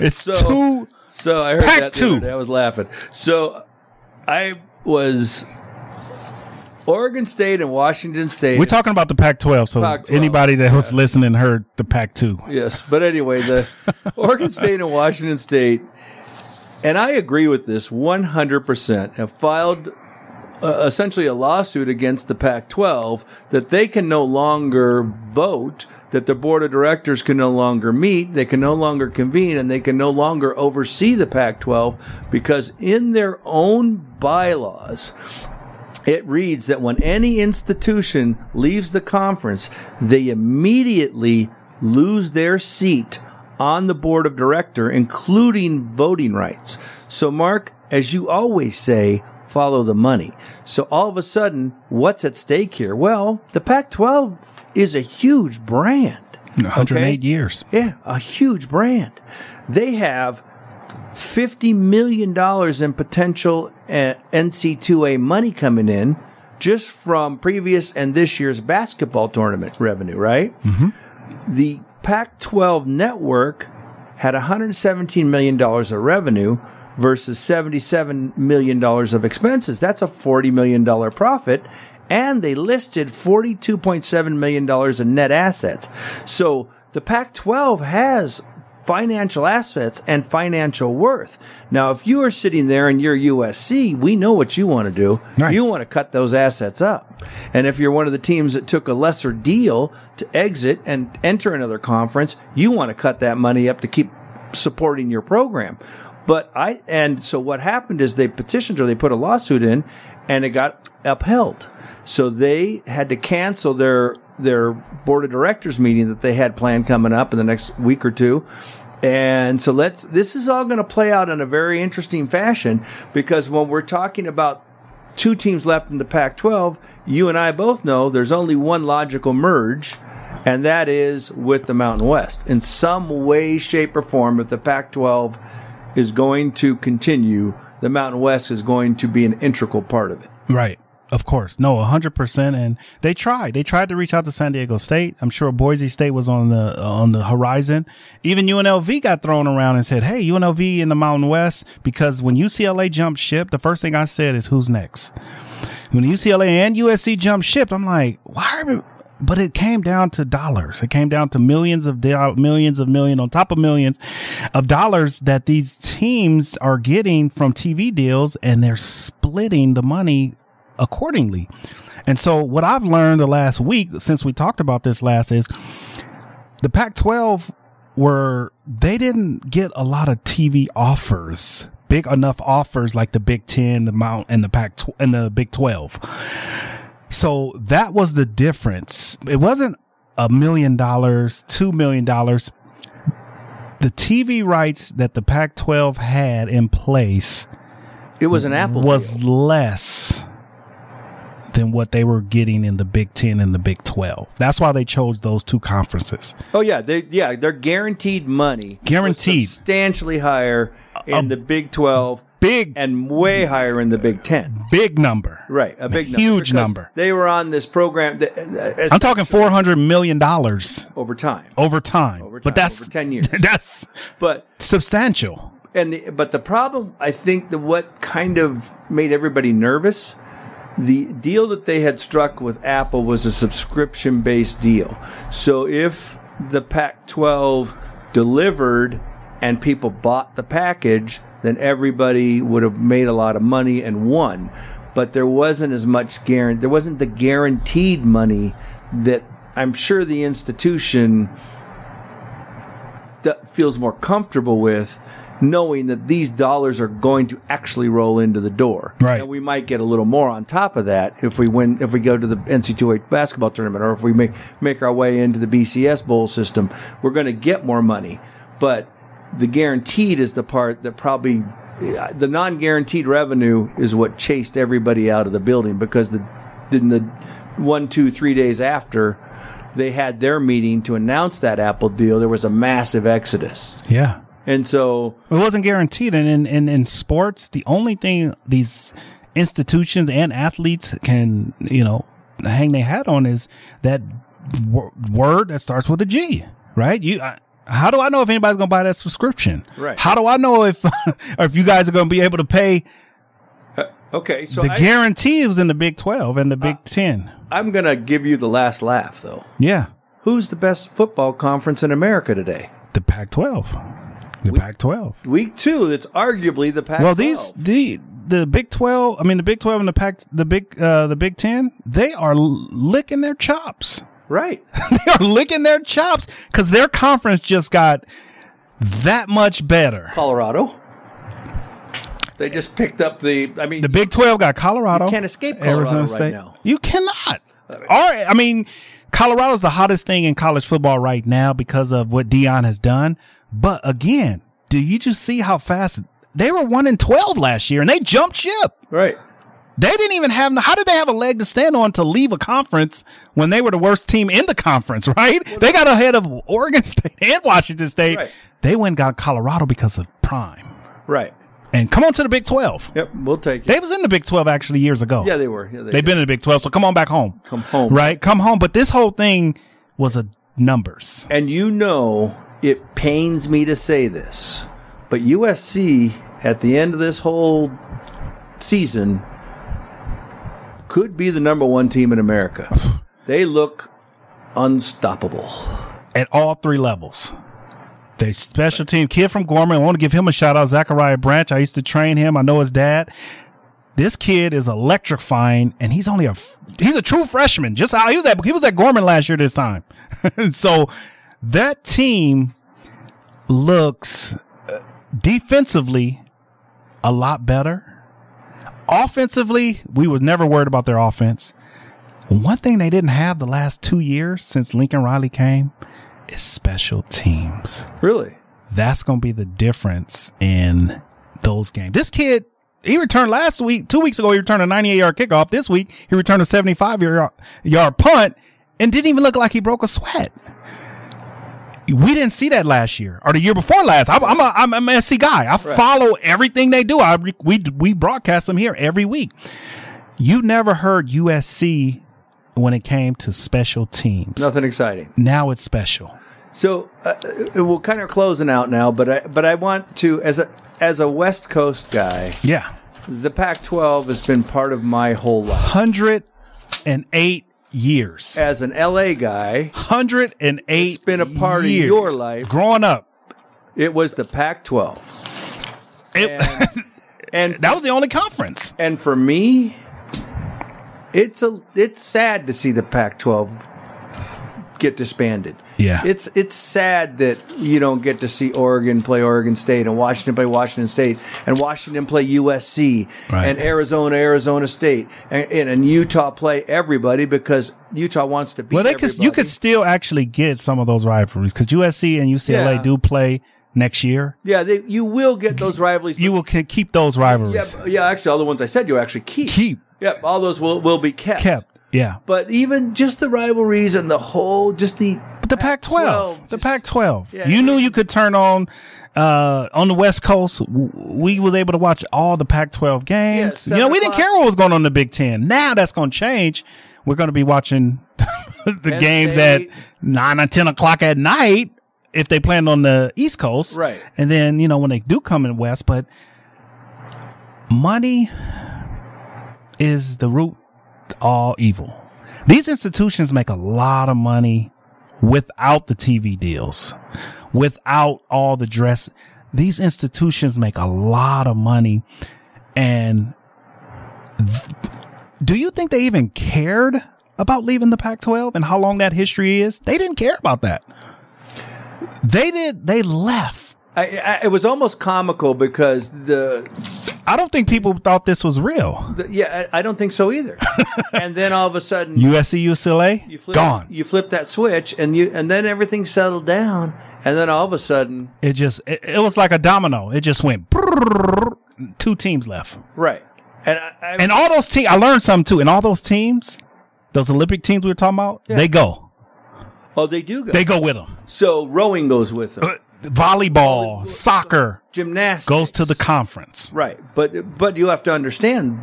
It's So- two. So I heard Pac that two. I was laughing. So I was Oregon State and Washington State. We're talking about the Pac twelve. So Pac-12, anybody that was listening heard the Pac two. Yes, but anyway, the Oregon State and Washington State, and I agree with this 100%, have filed uh, essentially a lawsuit against the Pac 12 that they can no longer vote, that the board of directors can no longer meet, they can no longer convene, and they can no longer oversee the Pac 12 because in their own bylaws, it reads that when any institution leaves the conference, they immediately lose their seat on the board of director, including voting rights. So, Mark, as you always say, follow the money. So all of a sudden, what's at stake here? Well, the Pac-12 is a huge brand. 108 years. Yeah, a huge brand. They have $50 million in potential uh, NC2A money coming in just from previous and this year's basketball tournament revenue, right? Mm-hmm. The Pac 12 network had $117 million of revenue versus $77 million of expenses. That's a $40 million profit. And they listed $42.7 million in net assets. So the Pac 12 has financial assets and financial worth. Now, if you are sitting there and you're USC, we know what you want to do. Right. You want to cut those assets up. And if you're one of the teams that took a lesser deal to exit and enter another conference, you want to cut that money up to keep supporting your program. But I, and so what happened is they petitioned or they put a lawsuit in and it got upheld. So they had to cancel their, their board of directors meeting that they had planned coming up in the next week or two. And so let's, this is all going to play out in a very interesting fashion because when we're talking about two teams left in the Pac 12, you and I both know there's only one logical merge, and that is with the Mountain West. In some way, shape, or form, if the Pac 12 is going to continue, the Mountain West is going to be an integral part of it. Right. Of course. No, 100%. And they tried. They tried to reach out to San Diego State. I'm sure Boise State was on the, uh, on the horizon. Even UNLV got thrown around and said, Hey, UNLV in the Mountain West, because when UCLA jumped ship, the first thing I said is who's next? When UCLA and USC jumped ship, I'm like, why are but it came down to dollars. It came down to millions of do- millions of million on top of millions of dollars that these teams are getting from TV deals and they're splitting the money accordingly. And so what I've learned the last week since we talked about this last is the Pac 12 were, they didn't get a lot of TV offers, big enough offers like the Big 10, the Mount and the Pac tw- and the Big 12. So that was the difference. It wasn't a million dollars, two million dollars. The TV rights that the Pac 12 had in place It was an Apple was deal. less than what they were getting in the Big 10 and the Big 12. That's why they chose those two conferences. Oh yeah, they yeah, they're guaranteed money. Guaranteed. substantially higher in the Big 12 Big, and way higher in the Big 10. big number. Right, a big number. Huge number. They were on this program. That, uh, I'm talking four hundred million dollars over time, over time. Over time, but that's over 10 years. That's but substantial. and the, but the problem, I think, that what kind of made everybody nervous. The deal that they had struck with Apple was a subscription based deal. So if the Pac 12 delivered and people bought the package, then everybody would have made a lot of money and won. But there wasn't as much guarantee, there wasn't the guaranteed money that I'm sure the institution feels more comfortable with knowing that these dollars are going to actually roll into the door. Right. And we might get a little more on top of that if we win, if we go to the NC2A basketball tournament or if we make, make our way into the BCS bowl system, we're going to get more money. But the guaranteed is the part that probably, uh, the non-guaranteed revenue is what chased everybody out of the building because the, in the one, two, three days after, they had their meeting to announce that Apple deal, there was a massive exodus. Yeah. And so, It wasn't guaranteed. And in, in, in sports, the only thing these institutions and athletes can, you know, hang their hat on is that w- word that starts with a G, right? You, I, how do I know if anybody's going to buy that subscription? Right. How do I know if, or if you guys are going to be able to pay uh, okay, so the I, guarantee was in the Big 12 and the Big 10? I'm going to give you the last laugh, though. Yeah. Who's the best football conference in America today? The Pac 12. The Pac 12. Week two, That's arguably the Pac. Well, these the the Big Twelve, I mean the Big Twelve and the Pac, the Big uh, the Big Ten, they are licking their chops. right. they are licking their chops because their conference just got that much better. Colorado. They just picked up the. I mean, The Big Twelve got Colorado. You can't escape Colorado Arizona right State. now. You cannot. All right, I mean, Colorado's the hottest thing in college football right now because of what Deion has done. But again, do you just see how fast they were one in twelve last year and they jumped ship? right. They didn't even have, how did they have a leg to stand on to leave a conference when they were the worst team in the conference, right? they got ahead of Oregon State and Washington State. Right. They went and got Colorado because of Prime. Right. And come on to the Big 12. Yep. We'll take it. They was in the Big 12 actually years ago. yeah, they were. Yeah, they They've been in the Big 12, so come on back home. come home. Right? Come home. But this whole thing was a numbers. And you know, it pains me to say this, but USC at the end of this whole season could be the number one team in America. they look unstoppable. at all three levels. The special team kid from Gorman, I want to give him a shout out, Zachariah Branch. I used to train him. I know his dad. This kid is electrifying, and he's only a he's a true freshman. Just how he was at he was at Gorman last year this time. so that team looks defensively a lot better. Offensively, we was never worried about their offense. One thing they didn't have the last two years since Lincoln Riley came is special teams. Really? That's going to be the difference in those games. This kid, he returned last week, two weeks ago, he returned a 98 yard kickoff. This week, he returned a 75 yard, yard punt and didn't even look like he broke a sweat. We didn't see that last year or the year before last. I'm, I'm a, I'm an SC guy. I follow everything they do. I, we, we broadcast them here every week. You never heard USC when it came to special teams. Nothing exciting. Now it's special. So uh, uh, we're kind of closing out now, but I but I want to as a as a West Coast guy, Yeah. the Pac-12 has been part of my whole life. 108 years. As an LA guy, 108 It's been a part of your life. Growing up. it was the Pac-12, and, and that was the only conference. And for me, it's a it's sad to see the Pac-12 get disbanded. Yeah. It's it's sad that you don't get to see Oregon play Oregon State and Washington play Washington State and Washington play USC Right. and Arizona Arizona State and, and, and Utah play everybody because Utah wants to beat Well, they could, you could still actually get some of those rivalries because USC and UCLA Yeah. do play next year. yeah they, you will get those rivalries You will ke- keep those rivalries. b- yeah actually all the ones I said you actually keep Keep yep all those will will be kept kept. Yeah. but even just the rivalries and the whole just the But the Pac 12, the Pac 12. Yeah, you it knew you could turn on uh, on the West Coast, w- we was able to watch all the Pac-12 games. Yeah, you know, we didn't care what was going on in the Big Ten. Now that's going to change. We're going to be watching the games at nine or ten o'clock at night if they planned on the East Coast, Right. And then you know when they do come in West, but money is the root all evil. These institutions make a lot of money without the TV deals, without all the dress. These institutions make a lot of money. And th- do you think they even cared about leaving the Pac 12 and how long that history is? They didn't care about that. They did, they left. I, I, it was almost comical because the, I don't think people thought this was real. the yeah, I, I don't think so either. and then all of a sudden, USC, UCLA, you flip, gone. You flip that switch, and you and then everything settled down, and then all of a sudden, It just, it, it was like a domino. It just went, brrrr, two teams left. right? And I, I, And all those teams, I learned something too. And all those teams, those Olympic teams we were talking about, they go. oh, they do go. They go with them. so rowing goes with them. Uh, Volleyball, uh, soccer Gymnastics goes to the conference. right, but but you have to understand,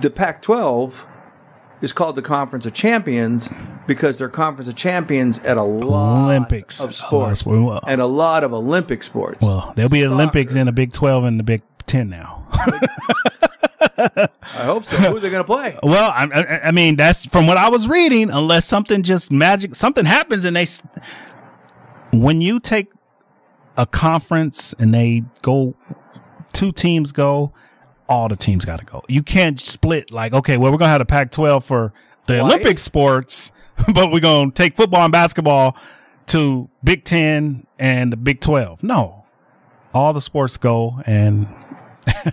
the Pac-12 is called the Conference of Champions because they're Conference of Champions at a lot Olympics. of sports Oh, well, and a lot of Olympic sports. Well, there'll be Soccer. Olympics in the Big 12 and the Big 10 now. I hope so. Who are they going to play? well, I, I, I mean, that's from what I was reading, unless something just magic, something happens and they, when you take a conference and they go, two teams go, all the teams got to go. You can't split like, okay, well, we're going to have a Pac 12 for the? Olympic sports, but we're going to take football and basketball to Big 10 and the Big 12. No, all the sports go and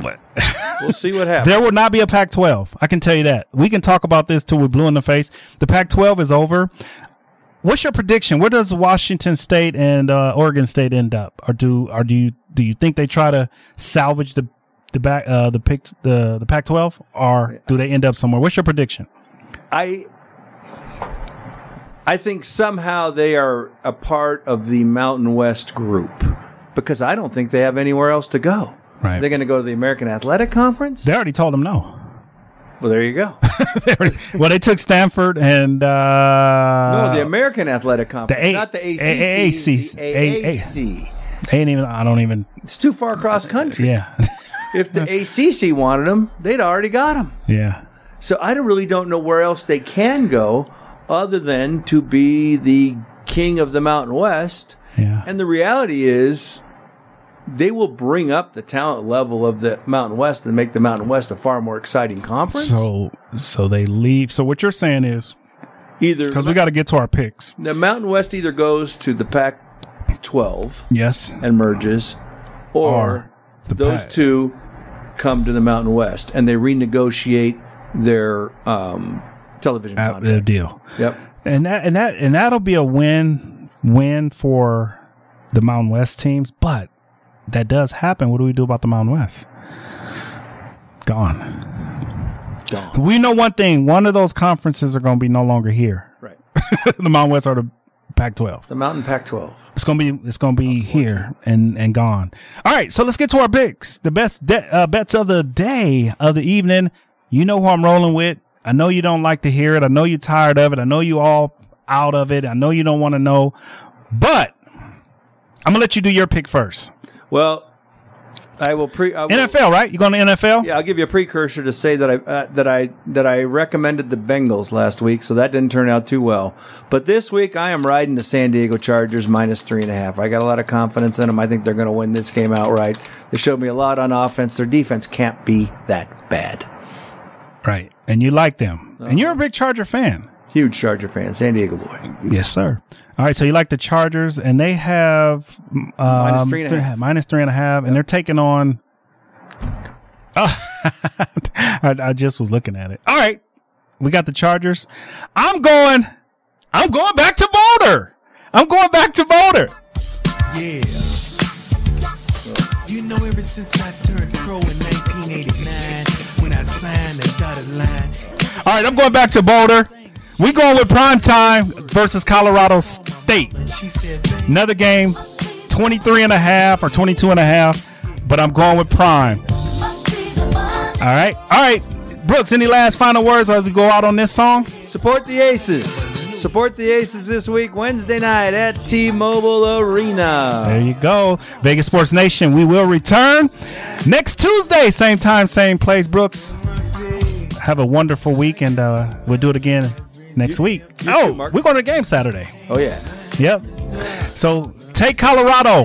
what? We'll see what happens. There will not be a Pac 12. I can tell you that. We can talk about this till we're blue in the face. The Pac 12 is over. What's your prediction? Where does Washington State and uh, Oregon State end up? Or do or do you do you think they try to salvage the the back uh, the pick the the Pac 12 or do they end up somewhere? What's your prediction? I I think somehow they are a part of the Mountain West group because I don't think they have anywhere else to go. Right. They're going to go to the American Athletic Conference. They already told them no. Well, there you go. Well, they took Stanford and uh, no, the American Athletic Conference, A- not the ACC. AAC. the AAC. they ain't even. I don't even. It's too far across country. Yeah, If the ACC wanted them, they'd already got them. yeah. So I don't really don't know where else they can go other than to be the king of the Mountain West. Yeah. And the reality is, they will bring up the talent level of the Mountain West and make the Mountain West a far more exciting conference. So so they leave. So what you're saying is either because we got to get to our picks. the Mountain West either goes to the Pac-12 Yes. and merges, or, Or those Pac- two come to the Mountain West and they renegotiate their um, television Uh, the contract. deal. Yep. And that and that and that'll be a win win for the Mountain West teams. But that does happen. What do we do about the Mountain West? Gone. Gone. We know one thing. One of those conferences are going to be no longer here. Right. the Mountain West or the Pac-12. The Mountain Pac-12. It's gonna be it's gonna be here and and gone. All right, so let's get to our picks. The best de- uh, bets of the day of the evening. You know who I'm rolling with. I know you don't like to hear it. I know you're tired of it. I know you all out of it. I know you don't want to know, but I'm gonna let you do your pick first. Well, I will pre I will, NFL, right? You going to NFL? Yeah, I'll give you a precursor to say that I uh, that I that I recommended the Bengals last week, so that didn't turn out too well. But this week, I am riding the San Diego Chargers minus three and a half. I got a lot of confidence in them. I think they're going to win this game outright. They showed me a lot on offense. Their defense can't be that bad. Right. And you like them, and you're a big Charger fan. Huge Charger fan, San Diego boy. Yes, sir. All right, so you like the Chargers, and they have um, Minus three and a th- half. minus three and a half, and they're taking on. Oh, I, I just was looking at it. All right, we got the Chargers. I'm going. I'm going back to Boulder. I'm going back to Boulder. Yeah. You know, ever since I turned pro in 1989, when I signed the dotted line, All right, I'm going back to Boulder. We going with prime time versus Colorado State. and she said, baby, Another game, 23 and a half or 22 and a half, but I'm going with Prime. All right. All right. Brooks, any last final words as we go out on this song? Support the Aces. Support the Aces this week, Wednesday night at T-Mobile Arena. There you go. Vegas Sports Nation, we will return next Tuesday, same time, same place. Brooks, have a wonderful week, and uh, we'll do it again next week. oh, we're going to game Saturday. Oh yeah. Yep. So take Colorado.